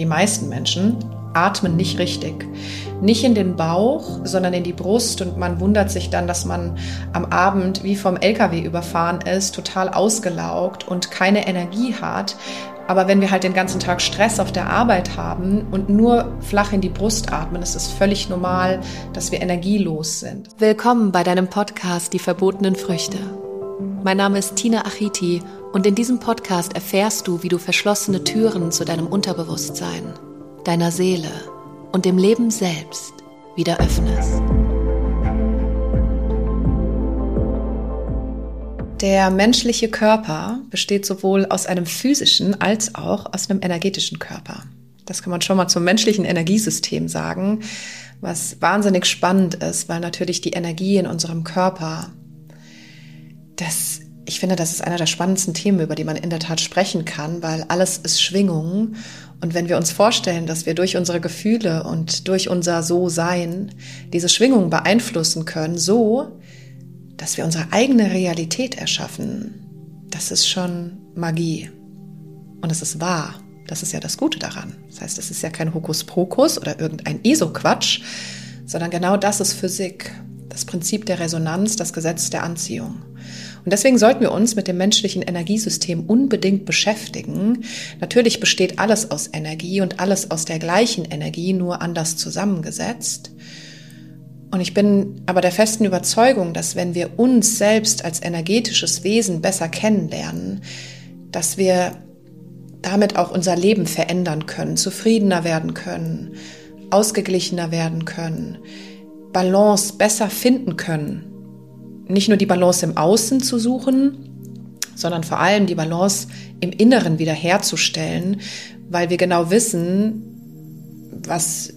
die meisten Menschen, atmen nicht richtig. Nicht in den Bauch, sondern in die Brust und man wundert sich dann, dass man am Abend wie vom LKW überfahren ist, total ausgelaugt und keine Energie hat. Aber wenn wir halt den ganzen Tag Stress auf der Arbeit haben und nur flach in die Brust atmen, ist es völlig normal, dass wir energielos sind. Willkommen bei deinem Podcast Die verbotenen Früchte. Mein Name ist Tina Achiti und in diesem Podcast erfährst du, wie du verschlossene Türen zu deinem Unterbewusstsein deiner Seele und dem Leben selbst wieder öffnest. Der menschliche Körper besteht sowohl aus einem physischen als auch aus einem energetischen Körper. Das kann man schon mal zum menschlichen Energiesystem sagen, was wahnsinnig spannend ist, weil natürlich die Energie in unserem Körper, das, ich finde, das ist einer der spannendsten Themen, über die man in der Tat sprechen kann, weil alles ist Schwingung und wenn wir uns vorstellen, dass wir durch unsere Gefühle und durch unser So-Sein diese Schwingung beeinflussen können, so, dass wir unsere eigene Realität erschaffen, das ist schon Magie. Und es ist wahr. Das ist ja das Gute daran. Das heißt, es ist ja kein Hokuspokus oder irgendein ESO-Quatsch, sondern genau das ist Physik. Das Prinzip der Resonanz, das Gesetz der Anziehung. Und deswegen sollten wir uns mit dem menschlichen Energiesystem unbedingt beschäftigen. Natürlich besteht alles aus Energie und alles aus der gleichen Energie, nur anders zusammengesetzt. Und ich bin aber der festen Überzeugung, dass wenn wir uns selbst als energetisches Wesen besser kennenlernen, dass wir damit auch unser Leben verändern können, zufriedener werden können, ausgeglichener werden können, Balance besser finden können nicht nur die Balance im Außen zu suchen, sondern vor allem die Balance im Inneren wiederherzustellen, weil wir genau wissen, was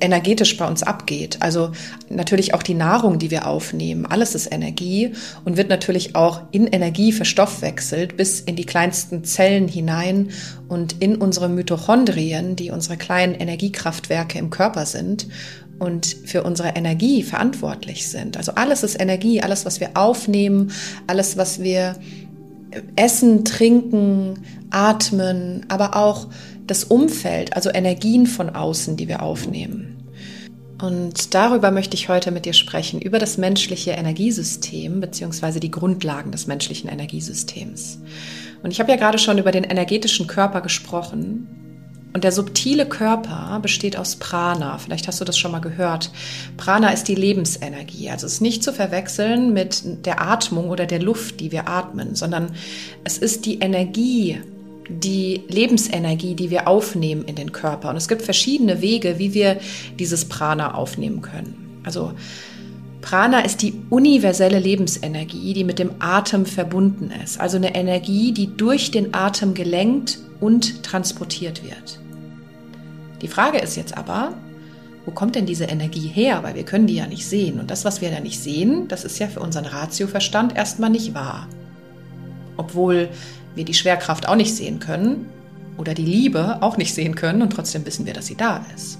energetisch bei uns abgeht. Also natürlich auch die Nahrung, die wir aufnehmen, alles ist Energie und wird natürlich auch in Energie verstoffwechselt bis in die kleinsten Zellen hinein und in unsere Mitochondrien, die unsere kleinen Energiekraftwerke im Körper sind und für unsere Energie verantwortlich sind. Also alles ist Energie, alles, was wir aufnehmen, alles, was wir essen, trinken, atmen, aber auch das Umfeld, also Energien von außen, die wir aufnehmen. Und darüber möchte ich heute mit dir sprechen, über das menschliche Energiesystem beziehungsweise die Grundlagen des menschlichen Energiesystems. Und ich habe ja gerade schon über den energetischen Körper gesprochen und der subtile Körper besteht aus Prana. Vielleicht hast du das schon mal gehört. Prana ist die Lebensenergie. Also es ist nicht zu verwechseln mit der Atmung oder der Luft, die wir atmen, sondern es ist die Energie, die Lebensenergie, die wir aufnehmen in den Körper. Und es gibt verschiedene Wege, wie wir dieses Prana aufnehmen können. Also Prana ist die universelle Lebensenergie, die mit dem Atem verbunden ist. Also eine Energie, die durch den Atem gelenkt und transportiert wird. Die Frage ist jetzt aber, wo kommt denn diese Energie her? Weil wir können die ja nicht sehen. Und das, was wir da nicht sehen, das ist ja für unseren Ratioverstand erstmal nicht wahr. Obwohl wir die Schwerkraft auch nicht sehen können oder die Liebe auch nicht sehen können und trotzdem wissen wir, dass sie da ist.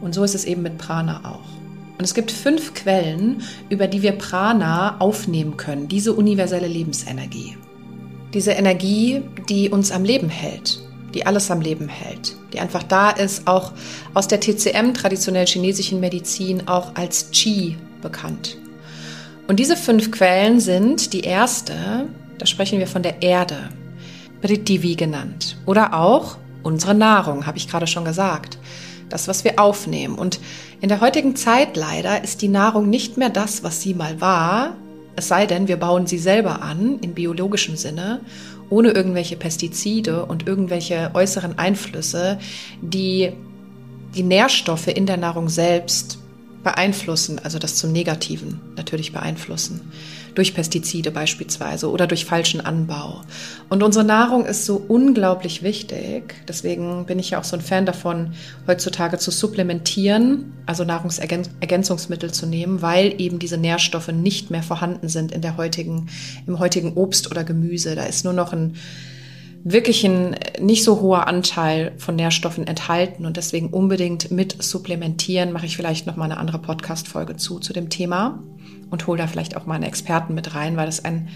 Und so ist es eben mit Prana auch. Und es gibt fünf Quellen, über die wir Prana aufnehmen können, diese universelle Lebensenergie. Diese Energie, die uns am Leben hält, die alles am Leben hält, die einfach da ist, auch aus der TCM, traditionell chinesischen Medizin, auch als Qi bekannt. Und diese fünf Quellen sind die erste, da sprechen wir von der Erde, Prithvi genannt, oder auch unsere Nahrung, habe ich gerade schon gesagt, das, was wir aufnehmen. Und in der heutigen Zeit leider ist die Nahrung nicht mehr das, was sie mal war, es sei denn, wir bauen sie selber an, in biologischem Sinne, ohne irgendwelche Pestizide und irgendwelche äußeren Einflüsse, die die Nährstoffe in der Nahrung selbst beeinflussen, also das zum Negativen natürlich beeinflussen, durch Pestizide beispielsweise oder durch falschen Anbau. Und unsere Nahrung ist so unglaublich wichtig, deswegen bin ich ja auch so ein Fan davon, heutzutage zu supplementieren, also Nahrungsergänzungsmittel zu nehmen, weil eben diese Nährstoffe nicht mehr vorhanden sind in der heutigen, im heutigen Obst oder Gemüse. Da ist nur noch ein wirklich ein nicht so hoher Anteil von Nährstoffen enthalten und deswegen unbedingt mit supplementieren. Mache ich vielleicht noch mal eine andere Podcast-Folge zu, zu dem Thema und hole da vielleicht auch meine Experten mit rein, weil das ein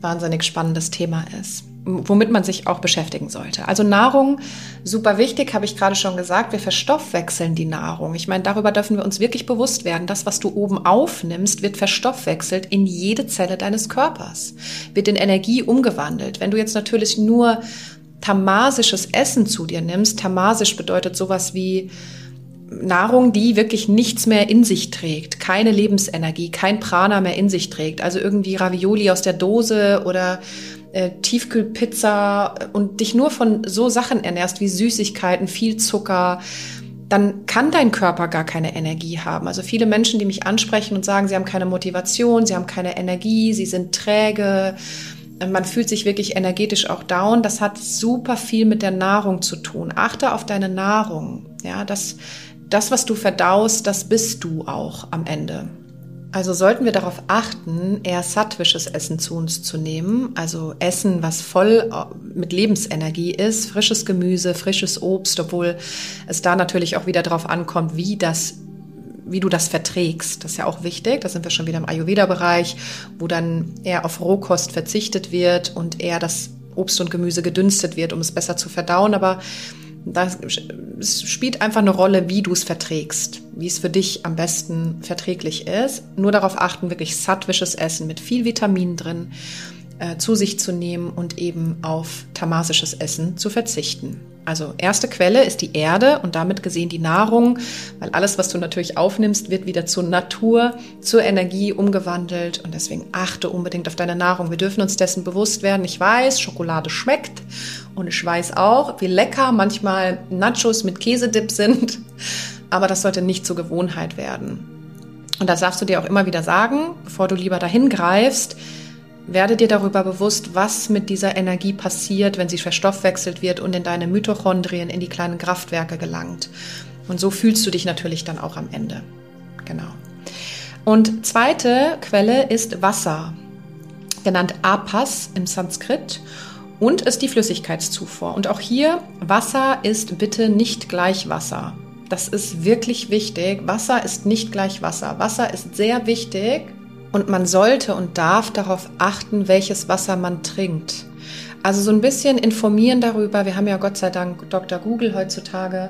wahnsinnig spannendes Thema ist womit man sich auch beschäftigen sollte. Also Nahrung, super wichtig, habe ich gerade schon gesagt, wir verstoffwechseln die Nahrung. Ich meine, darüber dürfen wir uns wirklich bewusst werden. Das, was du oben aufnimmst, wird verstoffwechselt in jede Zelle deines Körpers, wird in Energie umgewandelt. Wenn du jetzt natürlich nur tamasisches Essen zu dir nimmst, tamasisch bedeutet sowas wie Nahrung, die wirklich nichts mehr in sich trägt, keine Lebensenergie, kein Prana mehr in sich trägt, also irgendwie Ravioli aus der Dose oder äh, Tiefkühlpizza und dich nur von so Sachen ernährst wie Süßigkeiten, viel Zucker, dann kann dein Körper gar keine Energie haben. Also viele Menschen, die mich ansprechen und sagen, sie haben keine Motivation, sie haben keine Energie, sie sind träge, äh, man fühlt sich wirklich energetisch auch down. Das hat super viel mit der Nahrung zu tun. Achte auf deine Nahrung. Ja, das, das, was du verdaust, das bist du auch am Ende. Also sollten wir darauf achten, eher sattwisches Essen zu uns zu nehmen, also Essen, was voll äh, mit Lebensenergie ist, frisches Gemüse, frisches Obst, obwohl es da natürlich auch wieder darauf ankommt, wie das wie du das verträgst. Das ist ja auch wichtig. Da sind wir schon wieder im Ayurveda-Bereich, wo dann eher auf Rohkost verzichtet wird und eher das Obst und Gemüse gedünstet wird, um es besser zu verdauen. Aber das, es spielt einfach eine Rolle, wie du es verträgst, wie es für dich am besten verträglich ist. Nur darauf achten, wirklich sattwisches Essen mit viel Vitamin drin äh, zu sich zu nehmen und eben auf tamasisches Essen zu verzichten. Also erste Quelle ist die Erde und damit gesehen die Nahrung, weil alles, was du natürlich aufnimmst, wird wieder zur Natur, zur Energie umgewandelt und deswegen achte unbedingt auf deine Nahrung. Wir dürfen uns dessen bewusst werden. Ich weiß, Schokolade schmeckt und ich weiß auch, wie lecker manchmal Nachos mit Käsedip sind, aber das sollte nicht zur Gewohnheit werden. Und das darfst du dir auch immer wieder sagen, bevor du lieber dahin greifst, werde dir darüber bewusst, was mit dieser Energie passiert, wenn sie verstoffwechselt wird und in deine Mitochondrien, in die kleinen Kraftwerke gelangt. Und so fühlst du dich natürlich dann auch am Ende. Genau. Und zweite Quelle ist Wasser, genannt Apas im Sanskrit und ist die Flüssigkeitszufuhr. Und auch hier, Wasser ist bitte nicht gleich Wasser. Das ist wirklich wichtig. Wasser ist nicht gleich Wasser. Wasser ist sehr wichtig und man sollte und darf darauf achten, welches Wasser man trinkt. Also so ein bisschen informieren darüber. Wir haben ja Gott sei Dank Dr. Google heutzutage,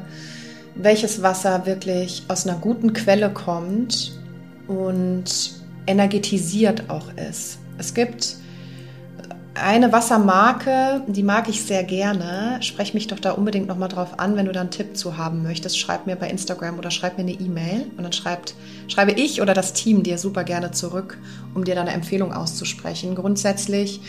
welches Wasser wirklich aus einer guten Quelle kommt und energetisiert auch ist. Es gibt eine Wassermarke, die mag ich sehr gerne. Sprech mich doch da unbedingt nochmal drauf an, wenn du da einen Tipp zu haben möchtest. Schreib mir bei Instagram oder schreib mir eine E-Mail und dann schreibt, schreibe ich oder das Team dir super gerne zurück, um dir da eine Empfehlung auszusprechen. Grundsätzlich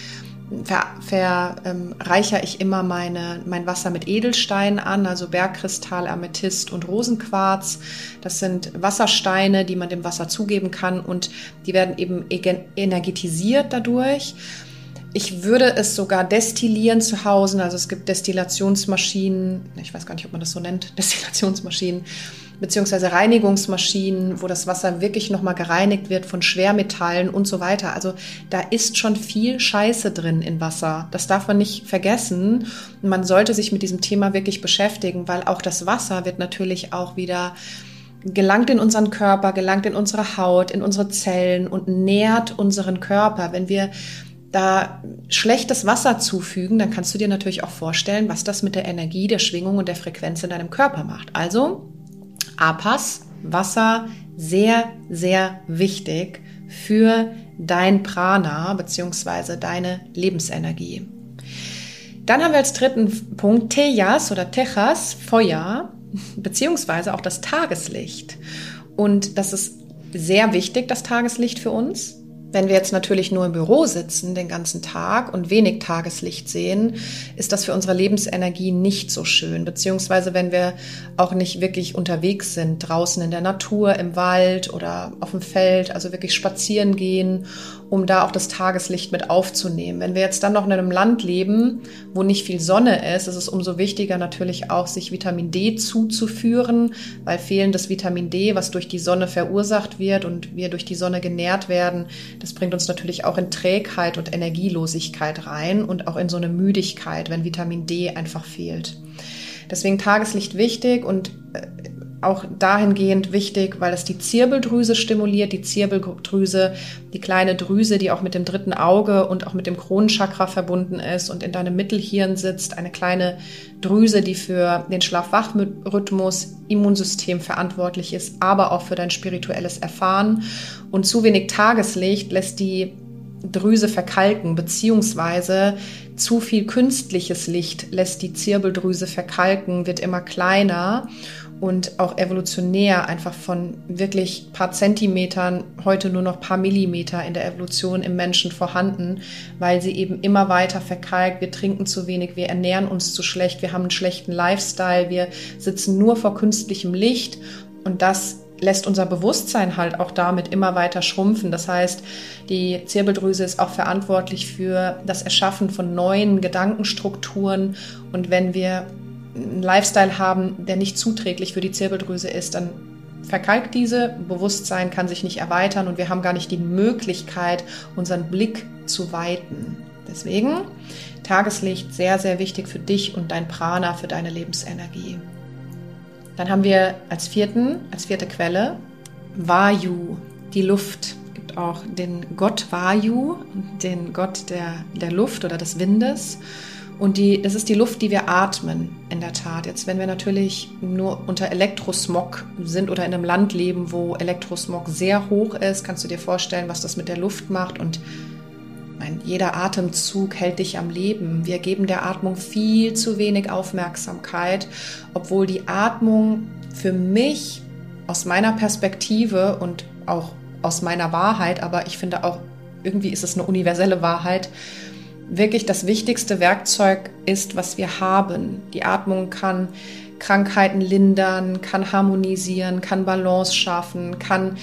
verreichere ähm, ich immer meine, mein Wasser mit Edelsteinen an, also Bergkristall, Amethyst und Rosenquarz. Das sind Wassersteine, die man dem Wasser zugeben kann und die werden eben energetisiert dadurch. Ich würde es sogar destillieren zu Hause. Also es gibt Destillationsmaschinen, ich weiß gar nicht, ob man das so nennt, Destillationsmaschinen, beziehungsweise Reinigungsmaschinen, wo das Wasser wirklich nochmal gereinigt wird von Schwermetallen und so weiter. Also da ist schon viel Scheiße drin in Wasser. Das darf man nicht vergessen. Man sollte sich mit diesem Thema wirklich beschäftigen, weil auch das Wasser wird natürlich auch wieder gelangt in unseren Körper, gelangt in unsere Haut, in unsere Zellen und nährt unseren Körper. Wenn wir da schlechtes Wasser zufügen, dann kannst du dir natürlich auch vorstellen, was das mit der Energie, der Schwingung und der Frequenz in deinem Körper macht. Also APAS, Wasser, sehr, sehr wichtig für dein Prana bzw. deine Lebensenergie. Dann haben wir als dritten Punkt Tejas oder Techas, Feuer, beziehungsweise auch das Tageslicht. Und das ist sehr wichtig, das Tageslicht für uns. Wenn wir jetzt natürlich nur im Büro sitzen den ganzen Tag und wenig Tageslicht sehen, ist das für unsere Lebensenergie nicht so schön. Beziehungsweise wenn wir auch nicht wirklich unterwegs sind, draußen in der Natur, im Wald oder auf dem Feld, also wirklich spazieren gehen, um da auch das Tageslicht mit aufzunehmen. Wenn wir jetzt dann noch in einem Land leben, wo nicht viel Sonne ist, ist es umso wichtiger natürlich auch, sich Vitamin D zuzuführen, weil fehlendes Vitamin D, was durch die Sonne verursacht wird und wir durch die Sonne genährt werden, das bringt uns natürlich auch in Trägheit und Energielosigkeit rein und auch in so eine Müdigkeit, wenn Vitamin D einfach fehlt. Deswegen Tageslicht wichtig und äh, auch dahingehend wichtig, weil es die Zirbeldrüse stimuliert. Die Zirbeldrüse, die kleine Drüse, die auch mit dem dritten Auge und auch mit dem Kronenchakra verbunden ist und in deinem Mittelhirn sitzt. Eine kleine Drüse, die für den Schlaf-Wach-Rhythmus, Immunsystem verantwortlich ist, aber auch für dein spirituelles Erfahren. Und zu wenig Tageslicht lässt die Drüse verkalken, beziehungsweise zu viel künstliches Licht lässt die Zirbeldrüse verkalken, wird immer kleiner und auch evolutionär einfach von wirklich paar Zentimetern heute nur noch paar Millimeter in der Evolution im Menschen vorhanden, weil sie eben immer weiter verkalkt. Wir trinken zu wenig, wir ernähren uns zu schlecht, wir haben einen schlechten Lifestyle, wir sitzen nur vor künstlichem Licht und das lässt unser Bewusstsein halt auch damit immer weiter schrumpfen. Das heißt, die Zirbeldrüse ist auch verantwortlich für das Erschaffen von neuen Gedankenstrukturen. Und wenn wir einen Lifestyle haben, der nicht zuträglich für die Zirbeldrüse ist, dann verkalkt diese, Bewusstsein kann sich nicht erweitern und wir haben gar nicht die Möglichkeit, unseren Blick zu weiten. Deswegen Tageslicht sehr, sehr wichtig für dich und dein Prana, für deine Lebensenergie. Dann haben wir als vierten, als vierte Quelle Vayu, die Luft. Es gibt auch den Gott Vayu, den Gott der, der Luft oder des Windes. Und die, das ist die Luft, die wir atmen, in der Tat. Jetzt, wenn wir natürlich nur unter Elektrosmog sind oder in einem Land leben, wo Elektrosmog sehr hoch ist, kannst du dir vorstellen, was das mit der Luft macht. Und mein, jeder Atemzug hält dich am Leben. Wir geben der Atmung viel zu wenig Aufmerksamkeit, obwohl die Atmung für mich aus meiner Perspektive und auch aus meiner Wahrheit, aber ich finde auch irgendwie ist es eine universelle Wahrheit, wirklich das wichtigste Werkzeug ist, was wir haben. Die Atmung kann Krankheiten lindern, kann harmonisieren, kann Balance schaffen, kann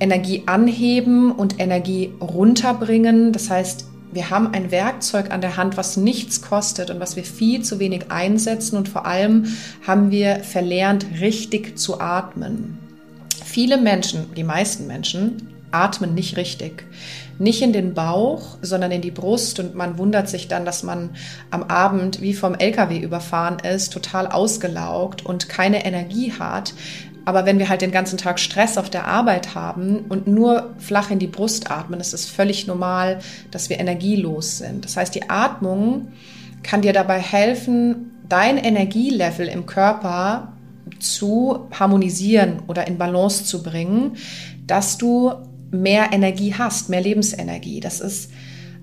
Energie anheben und Energie runterbringen. Das heißt, wir haben ein Werkzeug an der Hand, was nichts kostet und was wir viel zu wenig einsetzen und vor allem haben wir verlernt, richtig zu atmen. Viele Menschen, die meisten Menschen, atmen nicht richtig. Nicht in den Bauch, sondern in die Brust und man wundert sich dann, dass man am Abend wie vom LKW überfahren ist, total ausgelaugt und keine Energie hat. Aber wenn wir halt den ganzen Tag Stress auf der Arbeit haben und nur flach in die Brust atmen, ist es völlig normal, dass wir energielos sind. Das heißt, die Atmung kann dir dabei helfen, dein Energielevel im Körper zu harmonisieren oder in Balance zu bringen, dass du mehr Energie hast, mehr Lebensenergie. Das ist,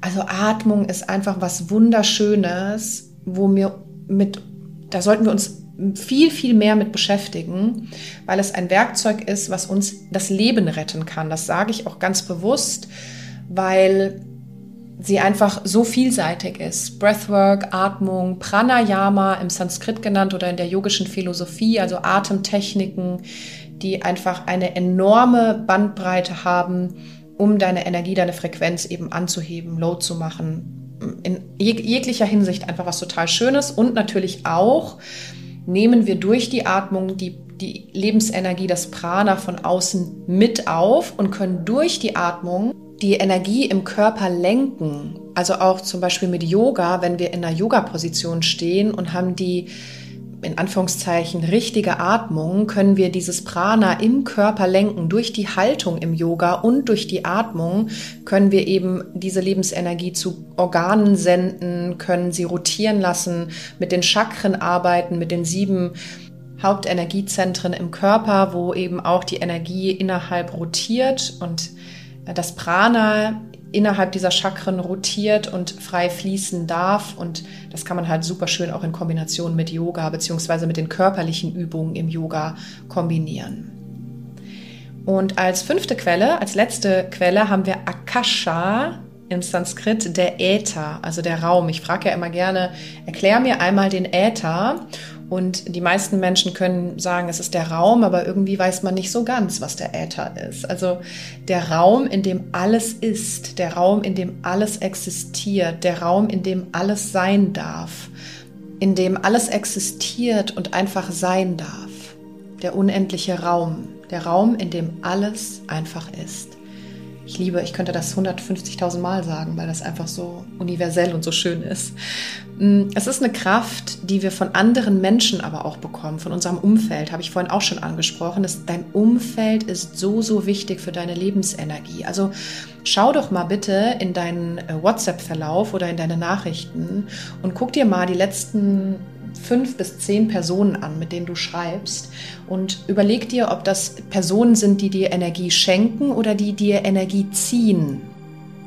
also Atmung ist einfach was Wunderschönes, wo wir mit, da sollten wir uns viel, viel mehr mit beschäftigen, weil es ein Werkzeug ist, was uns das Leben retten kann. Das sage ich auch ganz bewusst, weil sie einfach so vielseitig ist. Breathwork, Atmung, Pranayama im Sanskrit genannt oder in der yogischen Philosophie, also Atemtechniken, die einfach eine enorme Bandbreite haben, um deine Energie, deine Frequenz eben anzuheben, low zu machen. In jeglicher Hinsicht einfach was total Schönes und natürlich auch nehmen wir durch die Atmung die, die Lebensenergie, das Prana von außen mit auf und können durch die Atmung die Energie im Körper lenken. Also auch zum Beispiel mit Yoga, wenn wir in einer Yoga-Position stehen und haben die in Anführungszeichen richtige Atmung können wir dieses Prana im Körper lenken. Durch die Haltung im Yoga und durch die Atmung können wir eben diese Lebensenergie zu Organen senden, können sie rotieren lassen, mit den Chakren arbeiten, mit den sieben Hauptenergiezentren im Körper, wo eben auch die Energie innerhalb rotiert und das Prana innerhalb dieser Chakren rotiert und frei fließen darf. Und das kann man halt super schön auch in Kombination mit Yoga beziehungsweise mit den körperlichen Übungen im Yoga kombinieren. Und als fünfte Quelle, als letzte Quelle haben wir Akasha im Sanskrit der Äther, also der Raum. Ich frage ja immer gerne, erklär mir einmal den Äther. Und die meisten Menschen können sagen, es ist der Raum, aber irgendwie weiß man nicht so ganz, was der Äther ist. Also der Raum, in dem alles ist, der Raum, in dem alles existiert, der Raum, in dem alles sein darf, in dem alles existiert und einfach sein darf. Der unendliche Raum, der Raum, in dem alles einfach ist. Ich liebe, ich könnte das 150.000 Mal sagen, weil das einfach so universell und so schön ist. Mm, es ist eine Kraft, die wir von anderen Menschen aber auch bekommen, von unserem Umfeld, habe ich vorhin auch schon angesprochen. Das, dein Umfeld ist so, so wichtig für deine Lebensenergie. Also schau doch mal bitte in deinen äh, WhatsApp-Verlauf oder in deine Nachrichten und guck dir mal die letzten fünf bis zehn Personen an, mit denen du schreibst und überleg dir, ob das Personen sind, die dir Energie schenken oder die dir Energie ziehen.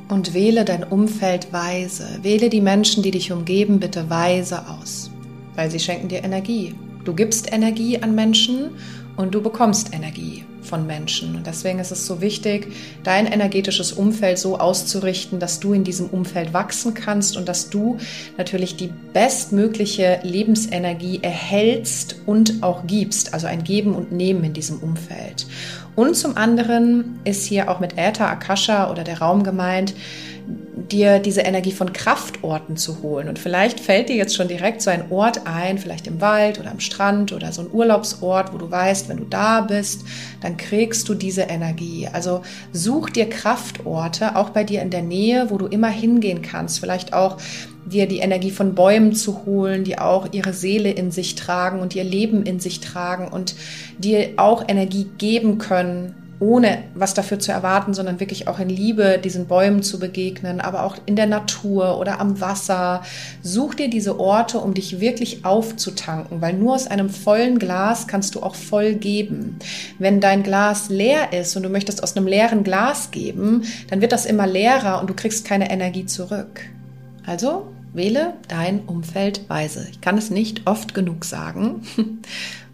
Und wähle dein Umfeld weise. Wähle die Menschen, die dich umgeben, bitte weise aus, weil sie schenken dir Energie. Du gibst Energie an Menschen und du bekommst Energie von Menschen. Und deswegen ist es so wichtig, dein energetisches Umfeld so auszurichten, dass du in diesem Umfeld wachsen kannst und dass du natürlich die bestmögliche Lebensenergie erhältst und auch gibst. Also ein Geben und Nehmen in diesem Umfeld. Und zum anderen ist hier auch mit Äther, Akasha oder der Raum gemeint, dir diese Energie von Kraftorten zu holen. Und vielleicht fällt dir jetzt schon direkt so ein Ort ein, vielleicht im Wald oder am Strand oder so ein Urlaubsort, wo du weißt, wenn du da bist, dann kriegst du diese Energie. Also such dir Kraftorte, auch bei dir in der Nähe, wo du immer hingehen kannst. Vielleicht auch dir die Energie von Bäumen zu holen, die auch ihre Seele in sich tragen und ihr Leben in sich tragen und dir auch Energie geben können, ohne was dafür zu erwarten, sondern wirklich auch in Liebe diesen Bäumen zu begegnen, aber auch in der Natur oder am Wasser. Such dir diese Orte, um dich wirklich aufzutanken, weil nur aus einem vollen Glas kannst du auch voll geben. Wenn dein Glas leer ist und du möchtest aus einem leeren Glas geben, dann wird das immer leerer und du kriegst keine Energie zurück. Also wähle dein Umfeld weise. Ich kann es nicht oft genug sagen.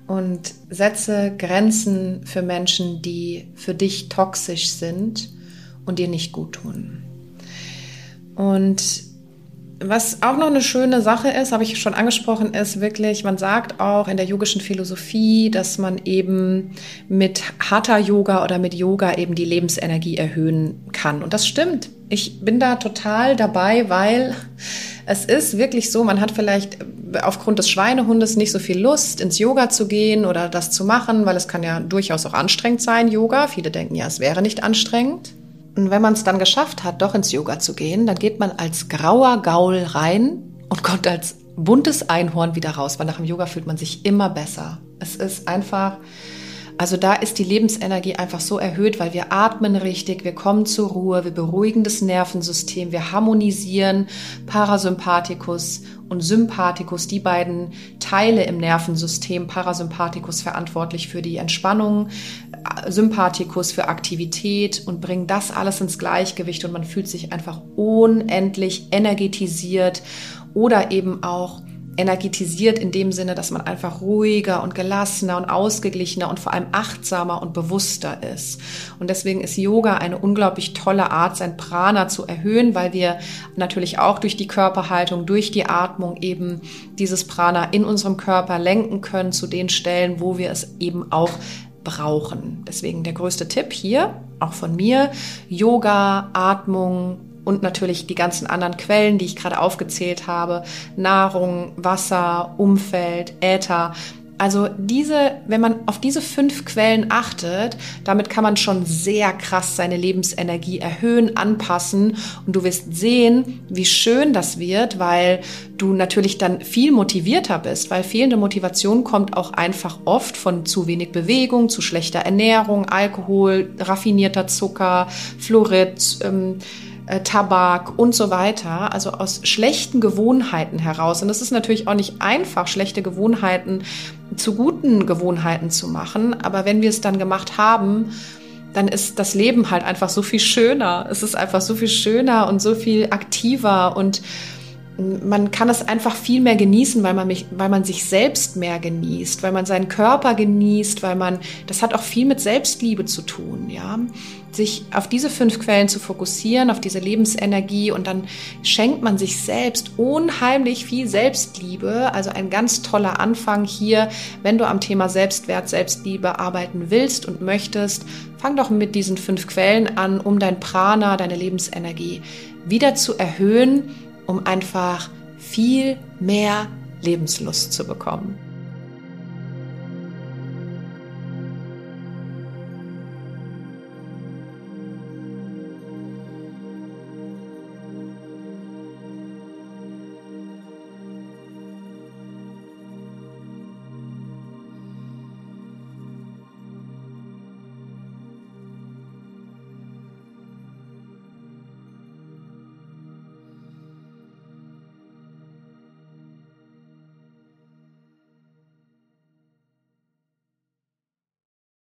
und setze Grenzen für Menschen, die für dich toxisch sind und dir nicht gut tun. Und was auch noch eine schöne Sache ist, habe ich schon angesprochen, ist wirklich, man sagt auch in der yogischen Philosophie, dass man eben mit Hatha Yoga oder mit Yoga eben die Lebensenergie erhöhen kann. Und das stimmt. Ich bin da total dabei, weil es ist wirklich so, man hat vielleicht aufgrund des Schweinehundes nicht so viel Lust, ins Yoga zu gehen oder das zu machen, weil es kann ja durchaus auch anstrengend sein, Yoga. Viele denken ja, es wäre nicht anstrengend. Und wenn man es dann geschafft hat, doch ins Yoga zu gehen, dann geht man als grauer Gaul rein und kommt als buntes Einhorn wieder raus, weil nach dem Yoga fühlt man sich immer besser. Es ist einfach, also da ist die Lebensenergie einfach so erhöht, weil wir atmen richtig, wir kommen zur Ruhe, wir beruhigen das Nervensystem, wir harmonisieren Parasympathikus und Sympathikus, die beiden Teile im Nervensystem, Parasympathikus verantwortlich für die Entspannung, Sympathikus für Aktivität und bringen das alles ins Gleichgewicht und man fühlt sich einfach unendlich energetisiert oder eben auch energetisiert in dem Sinne, dass man einfach ruhiger und gelassener und ausgeglichener und vor allem achtsamer und bewusster ist. Und deswegen ist Yoga eine unglaublich tolle Art, sein Prana zu erhöhen, weil wir natürlich auch durch die Körperhaltung, durch die Atmung eben dieses Prana in unserem Körper lenken können zu den Stellen, wo wir es eben auch brauchen. Deswegen der größte Tipp hier, auch von mir, Yoga, Atmung, und natürlich die ganzen anderen Quellen, die ich gerade aufgezählt habe, Nahrung, Wasser, Umfeld, Äther. Also diese, wenn man auf diese fünf Quellen achtet, damit kann man schon sehr krass seine Lebensenergie erhöhen, anpassen und du wirst sehen, wie schön das wird, weil du natürlich dann viel motivierter bist, weil fehlende Motivation kommt auch einfach oft von zu wenig Bewegung, zu schlechter Ernährung, Alkohol, raffinierter Zucker, Fluorid, ähm, äh, Tabak und so weiter, also aus schlechten Gewohnheiten heraus. Und es ist natürlich auch nicht einfach, schlechte Gewohnheiten zu guten Gewohnheiten zu machen. Aber wenn wir es dann gemacht haben, dann ist das Leben halt einfach so viel schöner. Es ist einfach so viel schöner und so viel aktiver und man kann es einfach viel mehr genießen, weil man, mich, weil man sich selbst mehr genießt, weil man seinen Körper genießt, weil man, das hat auch viel mit Selbstliebe zu tun, ja. Sich auf diese fünf Quellen zu fokussieren, auf diese Lebensenergie und dann schenkt man sich selbst unheimlich viel Selbstliebe. Also ein ganz toller Anfang hier, wenn du am Thema Selbstwert, Selbstliebe arbeiten willst und möchtest, fang doch mit diesen fünf Quellen an, um dein Prana, deine Lebensenergie wieder zu erhöhen um einfach viel mehr Lebenslust zu bekommen.